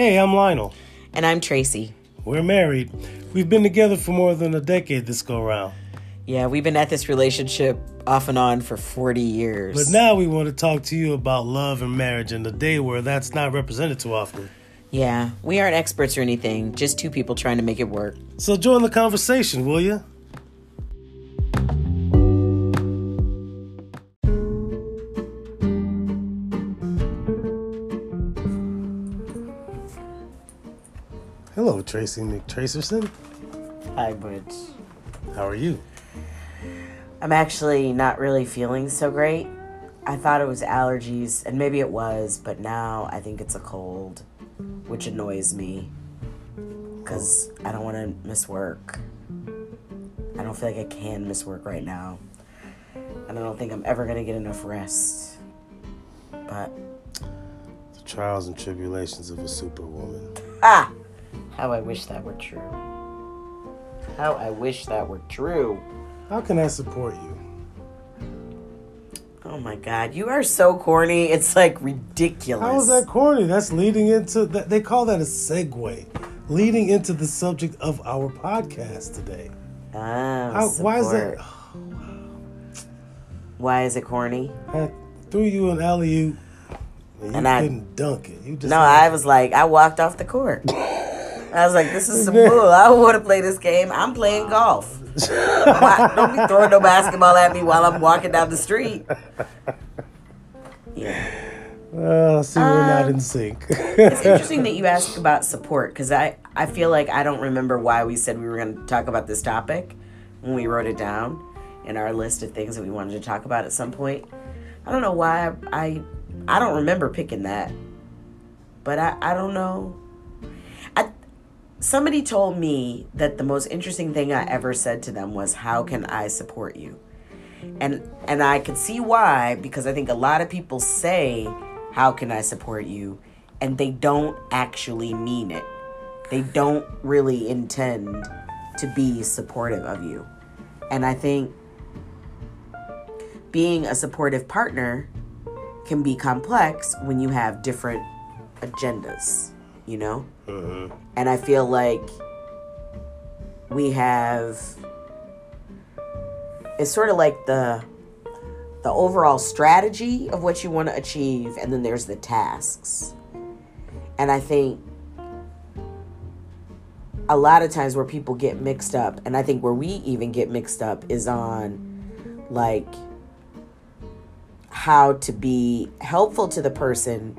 Hey, I'm Lionel. And I'm Tracy. We're married. We've been together for more than a decade this go round. Yeah, we've been at this relationship off and on for 40 years. But now we want to talk to you about love and marriage in a day where that's not represented too often. Yeah, we aren't experts or anything, just two people trying to make it work. So join the conversation, will you? Tracy McTracerson. Hi, Butch. How are you? I'm actually not really feeling so great. I thought it was allergies, and maybe it was, but now I think it's a cold, which annoys me because I don't want to miss work. I don't feel like I can miss work right now. And I don't think I'm ever going to get enough rest. But. The trials and tribulations of a superwoman. Ah! How I wish that were true. How I wish that were true. How can I support you? Oh my god, you are so corny. It's like ridiculous. How is that corny? That's leading into that. They call that a segue, leading into the subject of our podcast today. Oh, How, why is that? Why is it corny? I threw you an alley oop, and you And I- couldn't dunk it. You just No, I was like, I walked off the court. I was like, this is some bull. I don't want to play this game. I'm playing golf. Why- don't be throwing no basketball at me while I'm walking down the street. Yeah. Uh, see, we're not Uh, in sync. It's interesting that you ask about support because I, I feel like I don't remember why we said we were going to talk about this topic when we wrote it down in our list of things that we wanted to talk about at some point. I don't know why I, I, I don't remember picking that, but I, I don't know. Somebody told me that the most interesting thing I ever said to them was, "How can I support you?" And and I could see why because I think a lot of people say, "How can I support you?" and they don't actually mean it. They don't really intend to be supportive of you. And I think being a supportive partner can be complex when you have different agendas, you know? Mhm. And I feel like we have it's sort of like the the overall strategy of what you want to achieve and then there's the tasks. And I think a lot of times where people get mixed up and I think where we even get mixed up is on like how to be helpful to the person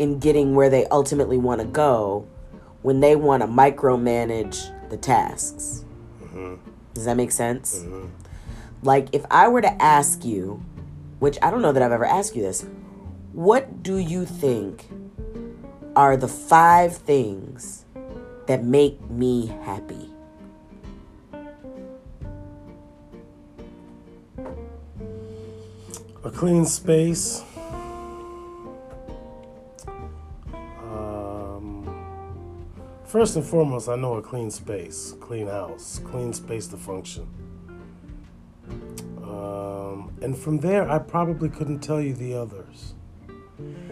in getting where they ultimately want to go when they want to micromanage the tasks. Mm-hmm. Does that make sense? Mm-hmm. Like, if I were to ask you, which I don't know that I've ever asked you this, what do you think are the five things that make me happy? A clean space. First and foremost, I know a clean space, clean house, clean space to function. Um, and from there, I probably couldn't tell you the others.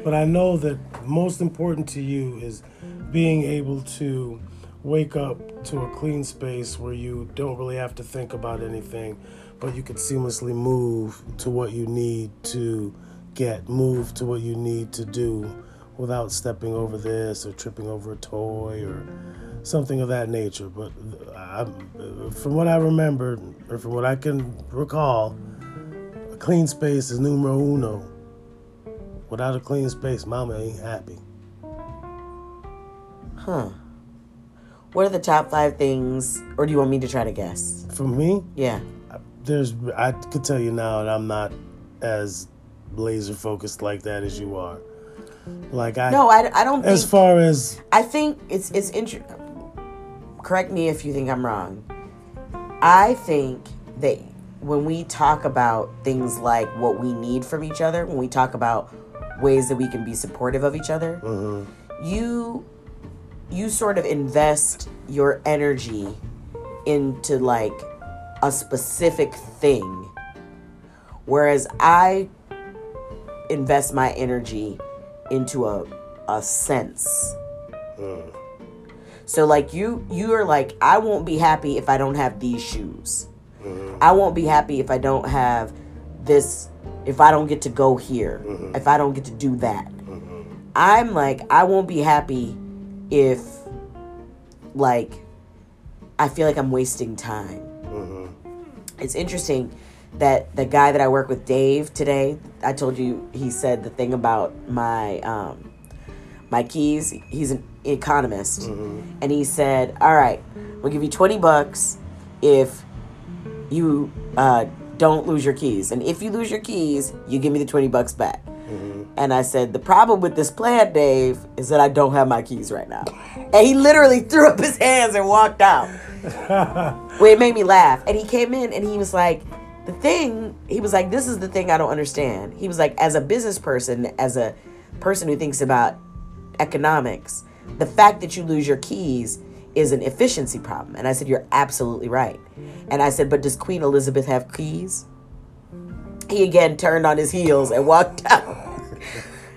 But I know that most important to you is being able to wake up to a clean space where you don't really have to think about anything, but you can seamlessly move to what you need to get, move to what you need to do without stepping over this or tripping over a toy or something of that nature. But uh, I, uh, from what I remember, or from what I can recall, a clean space is numero uno. Without a clean space, mama ain't happy. Huh. What are the top five things, or do you want me to try to guess? For me, Yeah. Uh, there's I could tell you now that I'm not as laser focused like that as you are. Like I No, I, I don't think. as far as I think it's it's interesting. Correct me if you think I'm wrong. I think that when we talk about things like what we need from each other, when we talk about ways that we can be supportive of each other, mhm, you you sort of invest your energy into like a specific thing whereas i invest my energy into a a sense hmm. So like you you are like I won't be happy if I don't have these shoes. Hmm. I won't be happy if I don't have this if I don't get to go here. Hmm. If I don't get to do that. I'm like I won't be happy if like I feel like I'm wasting time. It's interesting that the guy that I work with, Dave, today, I told you he said the thing about my um, my keys. He's an economist, and he said, "All right, we'll give you twenty bucks if you uh, don't lose your keys, and if you lose your keys, you give me the twenty bucks back." And I said, "The problem with this plan, Dave, is that I don't have my keys right now." And he literally threw up his hands and walked out. well, it made me laugh. And he came in and he was like, the thing, he was like, this is the thing I don't understand. He was like, as a business person, as a person who thinks about economics, the fact that you lose your keys is an efficiency problem. And I said, you're absolutely right. And I said, but does Queen Elizabeth have keys? He again turned on his heels and walked out.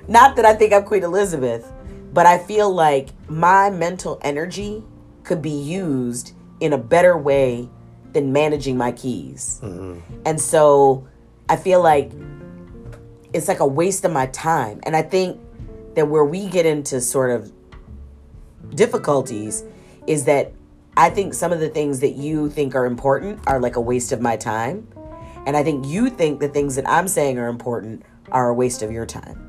Not that I think I'm Queen Elizabeth, but I feel like my mental energy could be used in a better way than managing my keys. Mm-hmm. And so I feel like it's like a waste of my time. And I think that where we get into sort of difficulties is that I think some of the things that you think are important are like a waste of my time. And I think you think the things that I'm saying are important are a waste of your time.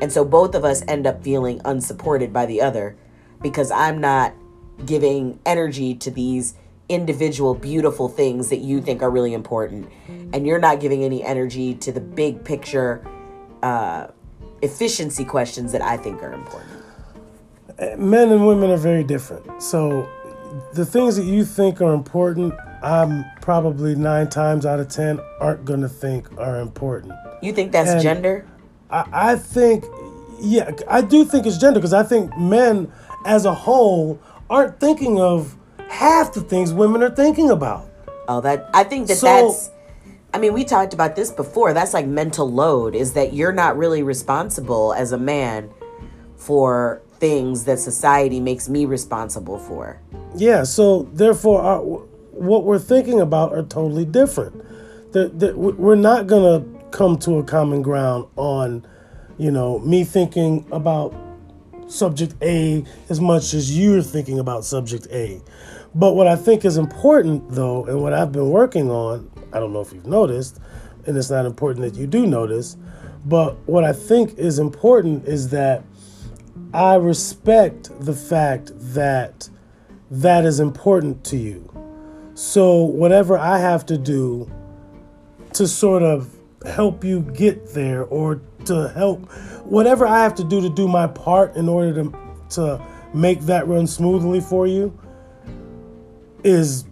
And so both of us end up feeling unsupported by the other because I'm not giving energy to these individual beautiful things that you think are really important. And you're not giving any energy to the big picture uh, efficiency questions that I think are important. men and women are very different. So the things that you think are important, I'm probably nine times out of ten aren't gonna think are important. You think that's And- gender? I, I think, yeah, I do think it's gender because I think men as a whole aren't thinking of half the things women are thinking about. Oh, that I think that So- that's. I mean, we talked about this before. That's like mental load. Is that you're not really responsible as a man for things that society makes me responsible for. Yeah, so therefore, our, what we're thinking about are totally different. That that we- we're not gonna come to a common ground on, you know, me thinking about subject A as much as you're thinking about subject A. But what I think is important, though, and what I've been working on, I don't know if you've noticed, and it's not important that you do notice, but what I think is important is that I respect the fact that that is important to you. So, whatever I have to do to sort of help you get there or to help whatever I have to do to do my part in order to to make that run smoothly for you is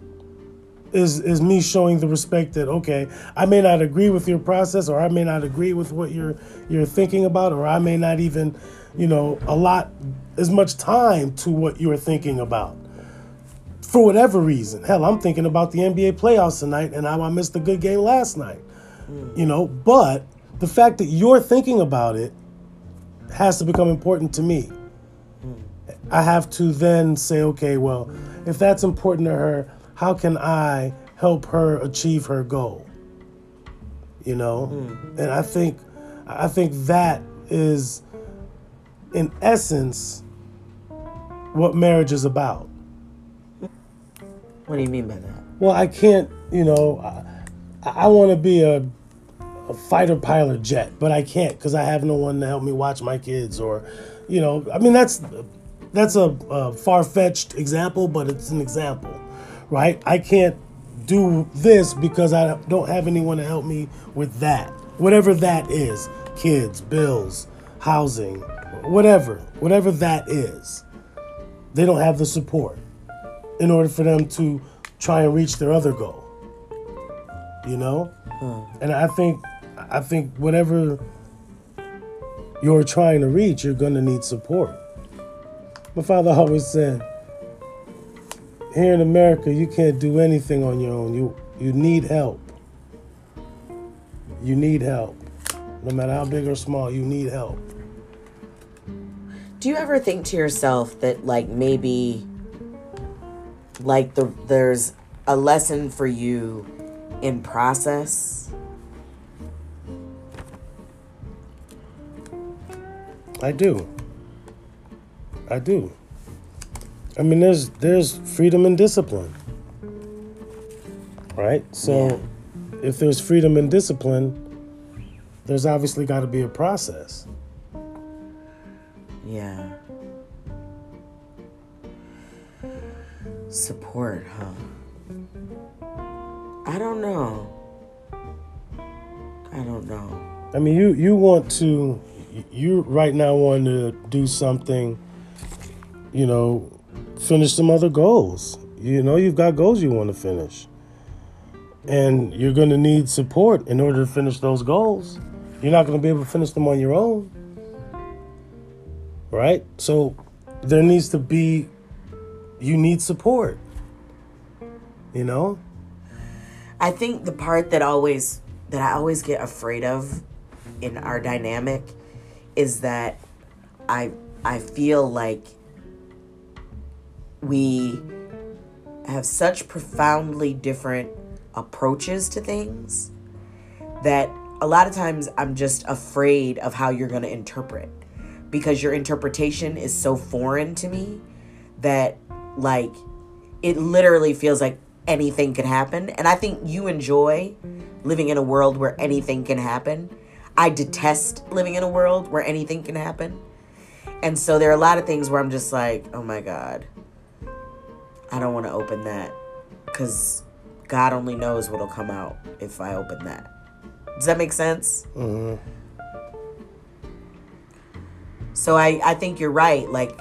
is is me showing the respect that okay, I may not agree with your process or I may not agree with what you're you're thinking about or I may not even, you know, allot as much time to what you're thinking about. For whatever reason. Hell, I'm thinking about the NBA playoffs tonight and how I missed a good game last night. Hmm. You know, but the fact that you're thinking about it has to become important to me. I have to then say, okay, well, if that's important to her, how can I help her achieve her goal? You know, hmm. and I think, I think that is, in essence, what marriage is about. What do you mean by that? Well, I can't, you know, I, I want to be a, a fighter pilot jet, but I can't because I have no one to help me watch my kids, or, you know, I mean that's that's a, a far fetched example, but it's an example, right? I can't do this because I don't have anyone to help me with that, whatever that is, kids, bills, housing, whatever, whatever that is. They don't have the support in order for them to try and reach their other goal. You know? Hmm. And I think I think whatever you're trying to reach, you're gonna need support. My father always said, here in America, you can't do anything on your own. You you need help. You need help. No matter how big or small, you need help. Do you ever think to yourself that like maybe like the there's a lesson for you in process? I do. I do. I mean, there's there's freedom and discipline, right? So, Yeah. if there's freedom and discipline, there's obviously got to be a process. Yeah. Support, huh? I don't know. I don't know. I mean, you you want to, you right now want to do something, you know, finish some other goals. You know, you've got goals you want to finish, and you're going to need support in order to finish those goals. You're not going to be able to finish them on your own, right? So, there needs to be, you need support. You know, I think the part that always that I always get afraid of in our dynamic is that I I feel like we have such profoundly different approaches to things that a lot of times I'm just afraid of how you're going to interpret because your interpretation is so foreign to me that like it literally feels like anything could happen and I think you enjoy living in a world where anything can happen. I detest living in a world where anything can happen. And so there are a lot of things where I'm just like, "Oh my god. I don't want to open that cuz God only knows what'll come out if I open that." Does that make sense? hmm So I, I think you're right. Like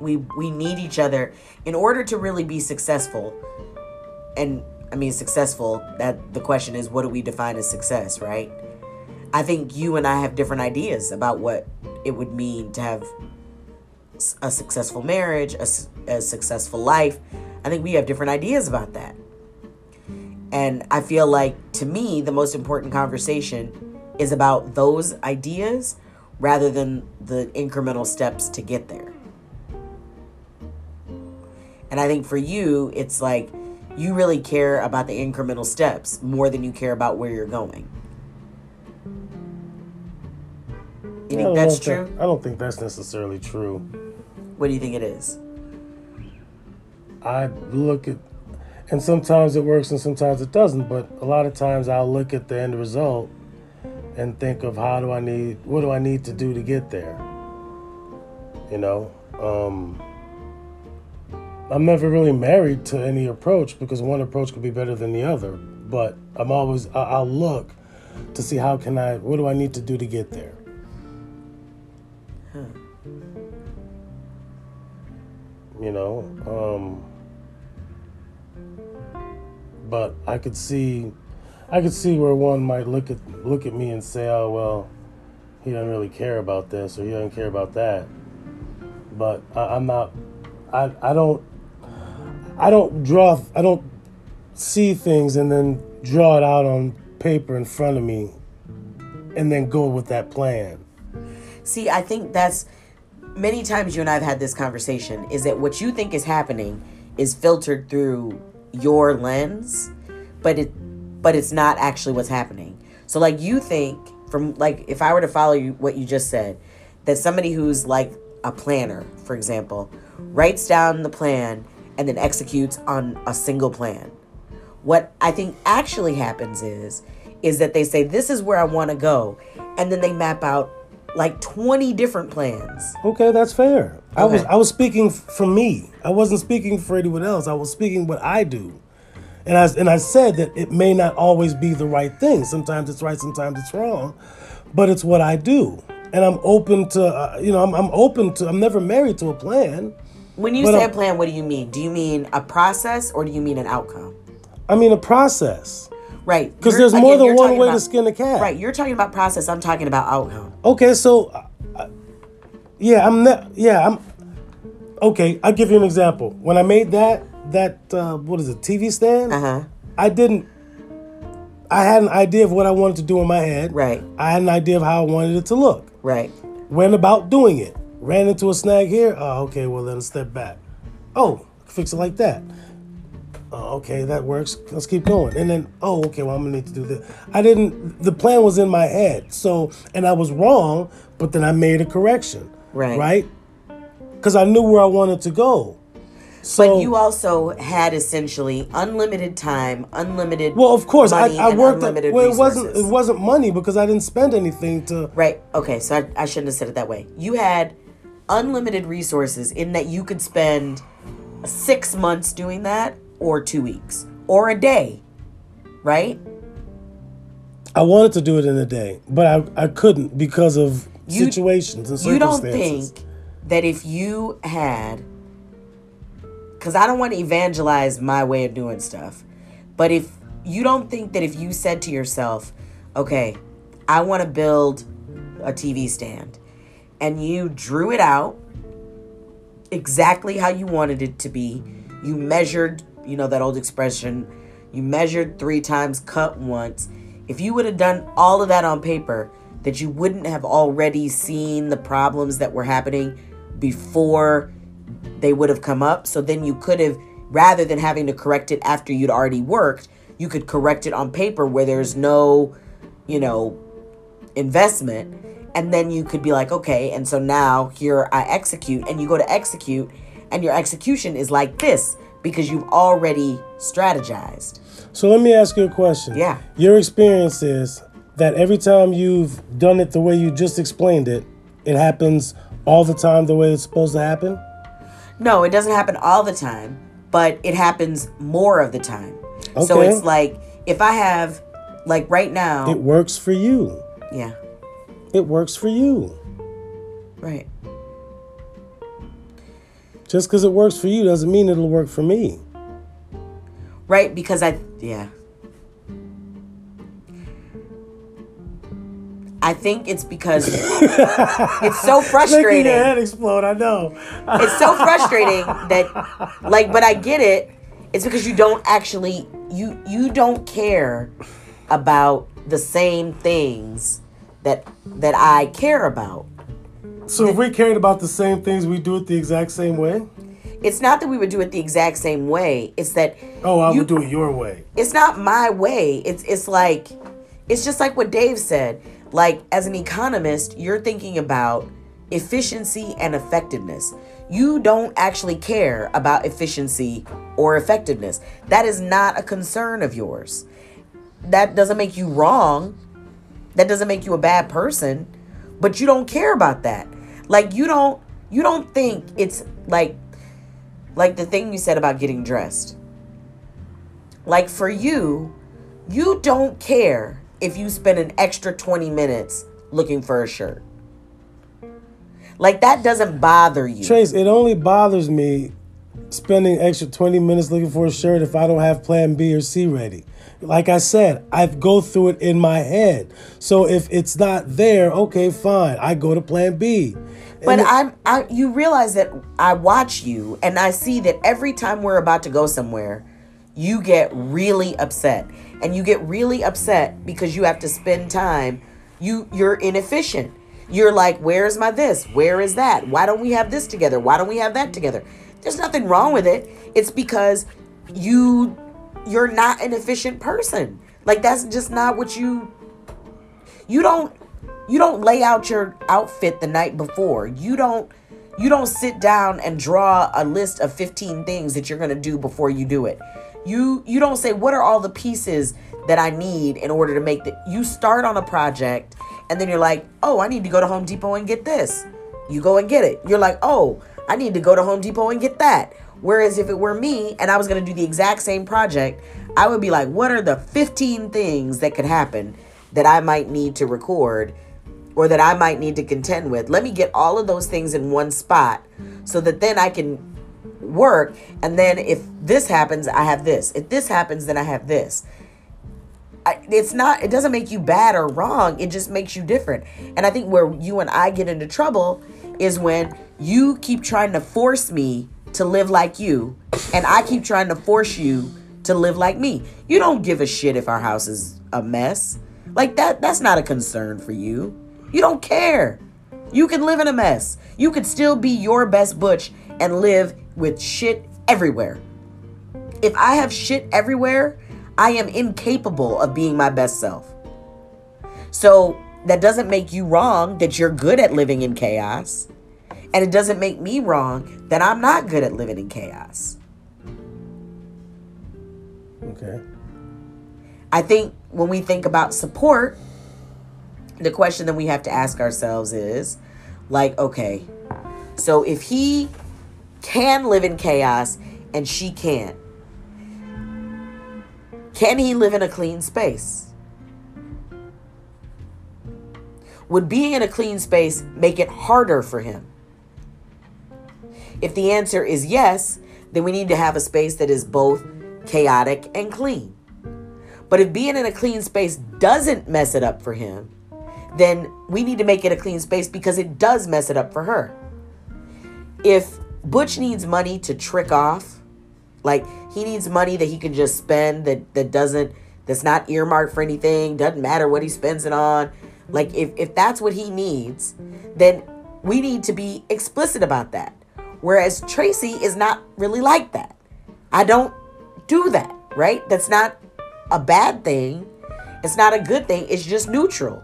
we we need each other in order to really be successful. And I mean successful, that the question is what do we define as success, right? I think you and I have different ideas about what it would mean to have a successful marriage, a successful life. I think we have different ideas about that. And I feel like to me, the most important conversation is about those ideas rather than the incremental steps to get there. And I think for you, it's like you really care about the incremental steps more than you care about where you're going. You think that's that- true? I don't think that's necessarily true. What do you think it is? I look at, and sometimes it works and sometimes it doesn't. But a lot of times I'll look at the end result and think of how do I need, what do I need to do to get there. You know, um, I'm never really married to any approach because one approach could be better than the other. But I'm always, I- I'll look to see how can I, what do I need to do to get there. You know, um, but I could see, I could see where one might look at look at me and say, "Oh well, he doesn't really care about this or he doesn't care about that." But I, I'm not. I I don't. I don't draw. I don't see things and then draw it out on paper in front of me, and then go with that plan. See, I think that's many times you and I have had this conversation is that what you think is happening is filtered through your lens, but it but it's not actually what's happening. So like you think from like if I were to follow you what you just said, that somebody who's like a planner, for example, writes down the plan and then executes on a single plan. What I think actually happens is is that they say this is where I want to go and then they map out like 20 different plans. Okay, that's fair. I was I was speaking for me. I wasn't speaking for anyone else. I was speaking what I do. And I and I said that it may not always be the right thing. Sometimes it's right, sometimes it's wrong, but it's what I do. And I'm open to uh, you know, I'm I'm open to I'm never married to a plan. When you say a plan, what do you mean? Do you mean a process or do you mean an outcome? I mean a process. Right. Cuz there's more again, than one way to skin a cat. Right, you're talking about process, I'm talking about outcome. Okay, so uh, yeah, I'm not. Yeah, I'm. Okay, I'll give you an example. When I made that that uh, what is it TV stand? Uh-huh. I didn't. I had an idea of what I wanted to do in my head. Right. I had an idea of how I wanted it to look. Right. Went about doing it. ran into a snag here. Oh, okay, well then step back. Oh, fix it like that. Oh, okay, that works. Let's keep going. And then, oh, okay, well I'm gonna need to do this. I didn't. The plan was in my head. So, and I was wrong, but then I made a correction. Right. Right. Because I knew where I wanted to go. So, But you also had essentially unlimited time, unlimited. well, of course, I, I worked. At, well, it wasn't. It wasn't money because I didn't spend anything to. Right. Okay. So I, I shouldn't have said it that way. You had unlimited resources in that you could spend six months doing that, or two weeks, or a day. Right. I wanted to do it in a day, but I, I couldn't because of You- situations and circumstances. You don't think that if you had, because I don't want to evangelize my way of doing stuff, but if you don't think that if you said to yourself, okay, I want to build a TV stand, and you drew it out exactly how you wanted it to be, you measured, you know, that old expression, you measured three times, cut once. If you would have done all of that on paper, that you wouldn't have already seen the problems that were happening before they would have come up. So then you could have, rather than having to correct it after you'd already worked, you could correct it on paper where there's no, you know, investment. And then you could be like, okay, and so now here I execute, and you go to execute, and your execution is like this because you've already strategized. So let me ask you a question. Yeah. Your experience is that every time you've done it the way you just explained it, it happens all the time the way it's supposed to happen? No, it doesn't happen all the time, but it happens more of the time. Okay. So it's like if I have, like right now, It works for you. yeah, It works for you. right. Just because it works for you doesn't mean it'll work for me. Right, because I yeah. I think it's because it's so Making frustrating. your head explode, I know. It's so frustrating that like but I get it. It's because you don't actually you you don't care about the same things that that I care about. So if we cared about the same things, we do it the exact same way? It's not that we would do it the exact same way. It's that Oh, I you- would do it your way. it's not my way. It's it's like it's just like what Dave said. Like as an economist, you're thinking about efficiency and effectiveness. You don't actually care about efficiency or effectiveness. That is not a concern of yours. That doesn't make you wrong. That doesn't make you a bad person, but you don't care about that. Like you don't you don't think it's like like the thing you said about getting dressed. Like for you, you don't care if you spend an extra 20 minutes looking for a shirt. Like that doesn't bother you. Trace, it only bothers me spending extra 20 minutes looking for a shirt if I don't have plan B or C ready. Like I said, I go through it in my head. So if it's not there, okay, fine. I go to plan B. But I'm I you realize that I watch you and I see that every time we're about to go somewhere, you get really upset. And you get really upset because you have to spend time. You you're inefficient. You're like, "Where's my this? Where is that? Why don't we have this together? Why don't we have that together?" There's nothing wrong with it. It's because you you're not an efficient person. Like that's just not what you you don't you don't lay out your outfit the night before you don't you don't sit down and draw a list of 15 things that you're going to do before you do it you you don't say what are all the pieces that i need in order to make the you start on a project and then you're like oh i need to go to home depot and get this you go and get it you're like oh i need to go to home depot and get that whereas if it were me and i was going to do the exact same project i would be like what are the 15 things that could happen that I might need to record or that I might need to contend with. Let me get all of those things in one spot so that then I can work. And then if this happens, I have this. If this happens, then I have this. I, it's not, it doesn't make you bad or wrong. It just makes you different. And I think where you and I get into trouble is when you keep trying to force me to live like you and I keep trying to force you to live like me. You don't give a shit if our house is a mess. Like that that's not a concern for you. You don't care. You can live in a mess. You could still be your best butch and live with shit everywhere. If I have shit everywhere, I am incapable of being my best self. So that doesn't make you wrong that you're good at living in chaos. And it doesn't make me wrong that I'm not good at living in chaos. Okay. I think when we think about support, the question that we have to ask ourselves is like, okay, so if he can live in chaos and she can't, can he live in a clean space? Would being in a clean space make it harder for him? If the answer is yes, then we need to have a space that is both chaotic and clean. But if being in a clean space doesn't mess it up for him, then we need to make it a clean space because it does mess it up for her. If Butch needs money to trick off, like he needs money that he can just spend that that doesn't that's not earmarked for anything, doesn't matter what he spends it on. Like if if that's what he needs, then we need to be explicit about that. Whereas Tracy is not really like that. I don't do that, right? That's not a bad thing. It's not a good thing. It's just neutral,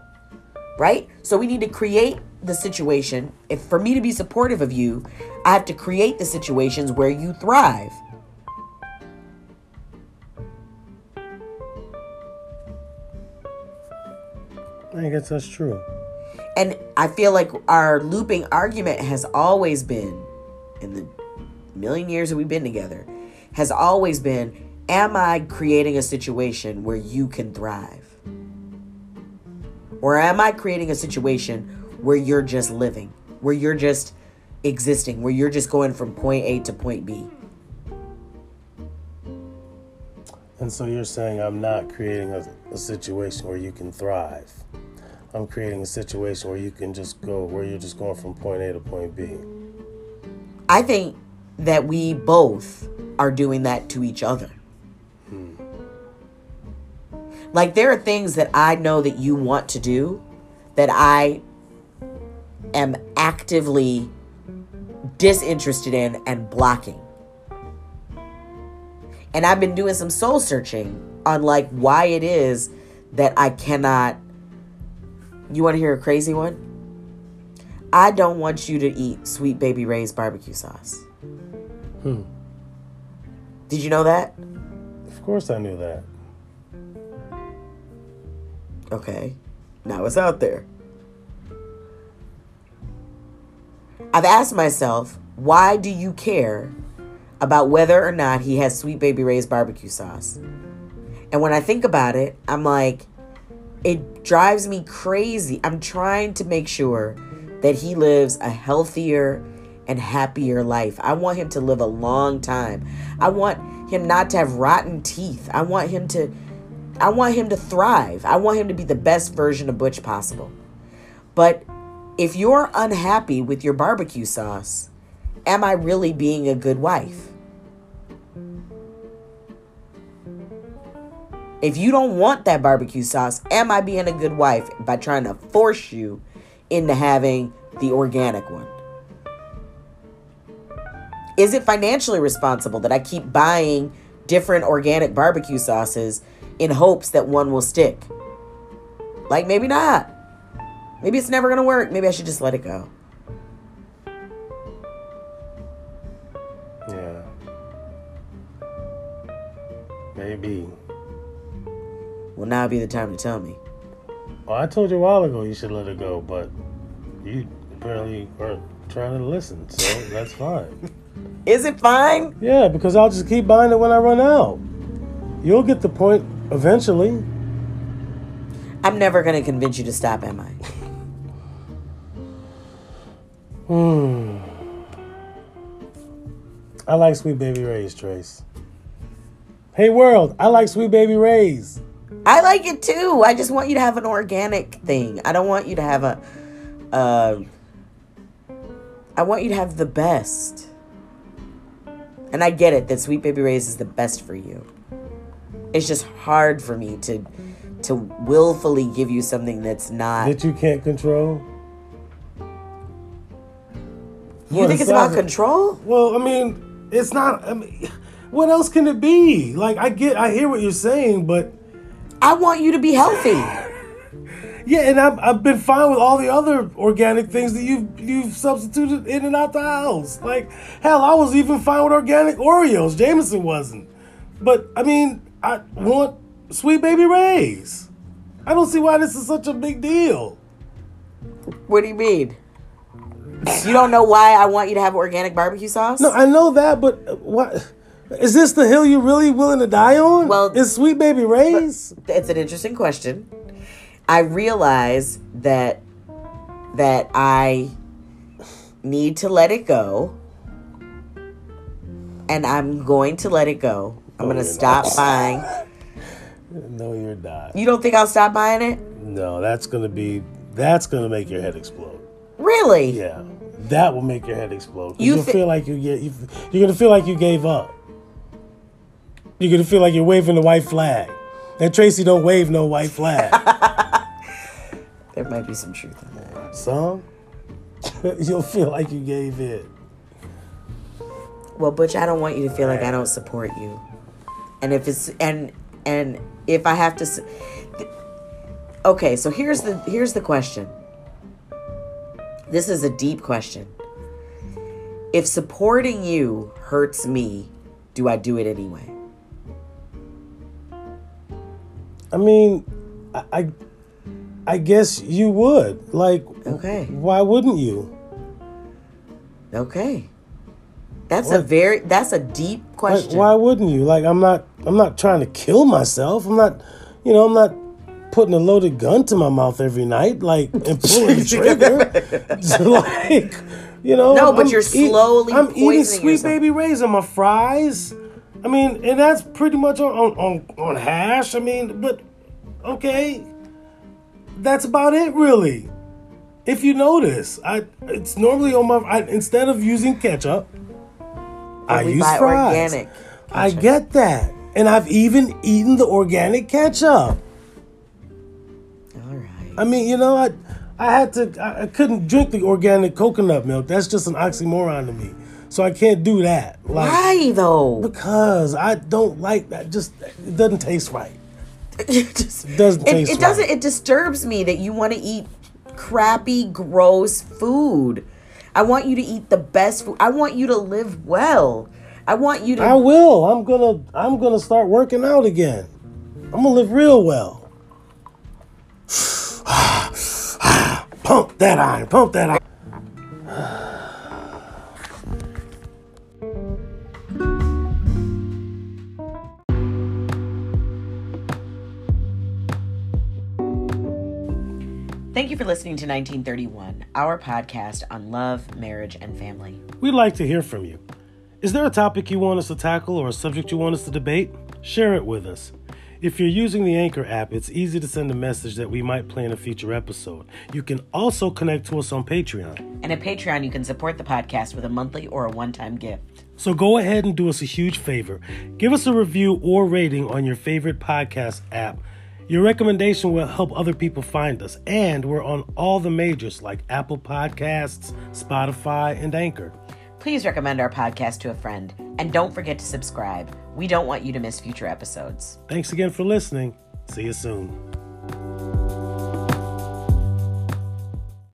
right? So we need to create the situation. If for me to be supportive of you, I have to create the situations where you thrive. I guess that's true. And I feel like our looping argument has always been, in the million years that we've been together, has always been Am I creating a situation where you can thrive? Or am I creating a situation where you're just living, where you're just existing, where you're just going from point A to point B? And so you're saying I'm not creating a, a situation where you can thrive. I'm creating a situation where you can just go, where you're just going from point A to point B. I think that we both are doing that to each other. Hmm. Like there are things that I know that you want to do that I am actively disinterested in and blocking. And I've been doing some soul searching on like why it is that I cannot You want to hear a crazy one? I don't want you to eat sweet baby Ray's barbecue sauce. Hmm. Did you know that? Of course I knew that. Okay. Now it's out there. I've asked myself, why do you care about whether or not he has Sweet Baby Ray's barbecue sauce? And when I think about it, I'm like, it drives me crazy. I'm trying to make sure that he lives a healthier and happier life. I want him to live a long time. I want him not to have rotten teeth. I want him to I want him to thrive. I want him to be the best version of Butch possible. But if you're unhappy with your barbecue sauce, am I really being a good wife? If you don't want that barbecue sauce, am I being a good wife by trying to force you into having the organic one? Is it financially responsible that I keep buying different organic barbecue sauces in hopes that one will stick. Like maybe not. Maybe it's never going to work. Maybe I should just let it go. Yeah. Maybe. Well, now be the time to tell me. Well, I told you a while ago you should let it go, but you apparently weren't trying to listen, so that's fine. Is it fine? Yeah, because I'll just keep buying it when I run out. You'll get the point eventually. I'm never going to convince you to stop, am I? Hmm. I like Sweet Baby Ray's, Trace. Hey, world, I like Sweet Baby Ray's. I like it too. I just want you to have an organic thing. I don't want you to have a. Uh, I want you to have the best. And I get it that Sweet Baby Ray's is the best for you. It's just hard for me to to willfully give you something that's not that you can't control. You what think it's about control? Well, I mean, it's not. I mean, what else can it be? Like, I get, I hear what you're saying, but I want you to be healthy. yeah, and I've, I've been fine with all the other organic things that you've you've substituted in and out the house. Like, hell, I was even fine with organic Oreos. Jameson wasn't. But I mean, I want sweet baby Ray's. I don't see why this is such a big deal. What do you mean? You don't know why I want you to have organic barbecue sauce? No, I know that, but what? Is this the hill you're really willing to die on? Well- is Sweet Baby Ray's? it's an interesting question. I realize that that I need to let it go. And I'm going to let it go. I'm going to stop not. buying. No, you're not. You don't think I'll stop buying it? No, that's gonna be that's gonna make your head explode. Really? Yeah, that will make your head explode. You you'll thi- feel like you get you, you're gonna feel like you gave up. You're gonna feel like you're waving the white flag. And Tracy don't wave no white flag. There might be some truth in that. Some you'll feel like you gave in. Well, Butch, I don't want you to feel like I don't support you. And if it's and and if I have to Okay, so here's the here's the question. This is a deep question. If supporting you hurts me, do I do it anyway? I mean, I, I I guess you would. Like, Okay. why wouldn't you? Okay. That's a very that's a deep Like, question. why wouldn't you? Like, I'm not I'm not trying to kill myself. I'm not, you know, I'm not putting a loaded gun to my mouth every night, like and pulling the trigger. like, you know. No, but I'm you're slowly I'm eating sweet yourself. baby Ray's on my fries. I mean, and that's pretty much on on, on, hash. I mean, but okay, that's about it, really. If you notice, I it's normally on my I, instead of using ketchup, I use buy fries. organic I get that, and I've even eaten the organic ketchup. All right. I mean, you know, I I had to I, I couldn't drink the organic coconut milk. That's just an oxymoron to me. So I can't do that. Like Why though? because I don't like that. Just it doesn't taste right. it just It doesn't it, taste it doesn't right. it disturbs me that you want to eat crappy gross food i want you to eat the best food i want you to live well i want you to I will. I'm gonna I'm gonna start working out again. I'm gonna live real well. pump that iron, pump that iron. Thank you for listening to 1931 our podcast on love marriage and family We'd like to hear from you. Is there a topic you want us to tackle or a subject you want us to debate? Share it with us. If you're using the Anchor app, it's easy to send a message that we might play in a future episode. You can also connect to us on Patreon. and at patreon you can support the podcast with a monthly or a one-time gift So go ahead and do us a huge favor. Give us a review or rating on your favorite podcast app. Your recommendation will help other people find us, and we're on all the majors like Apple Podcasts, Spotify, and Anchor. please recommend our podcast to a friend and don't forget to subscribe we don't want you to miss future episodes Thanks again for listening. See you soon.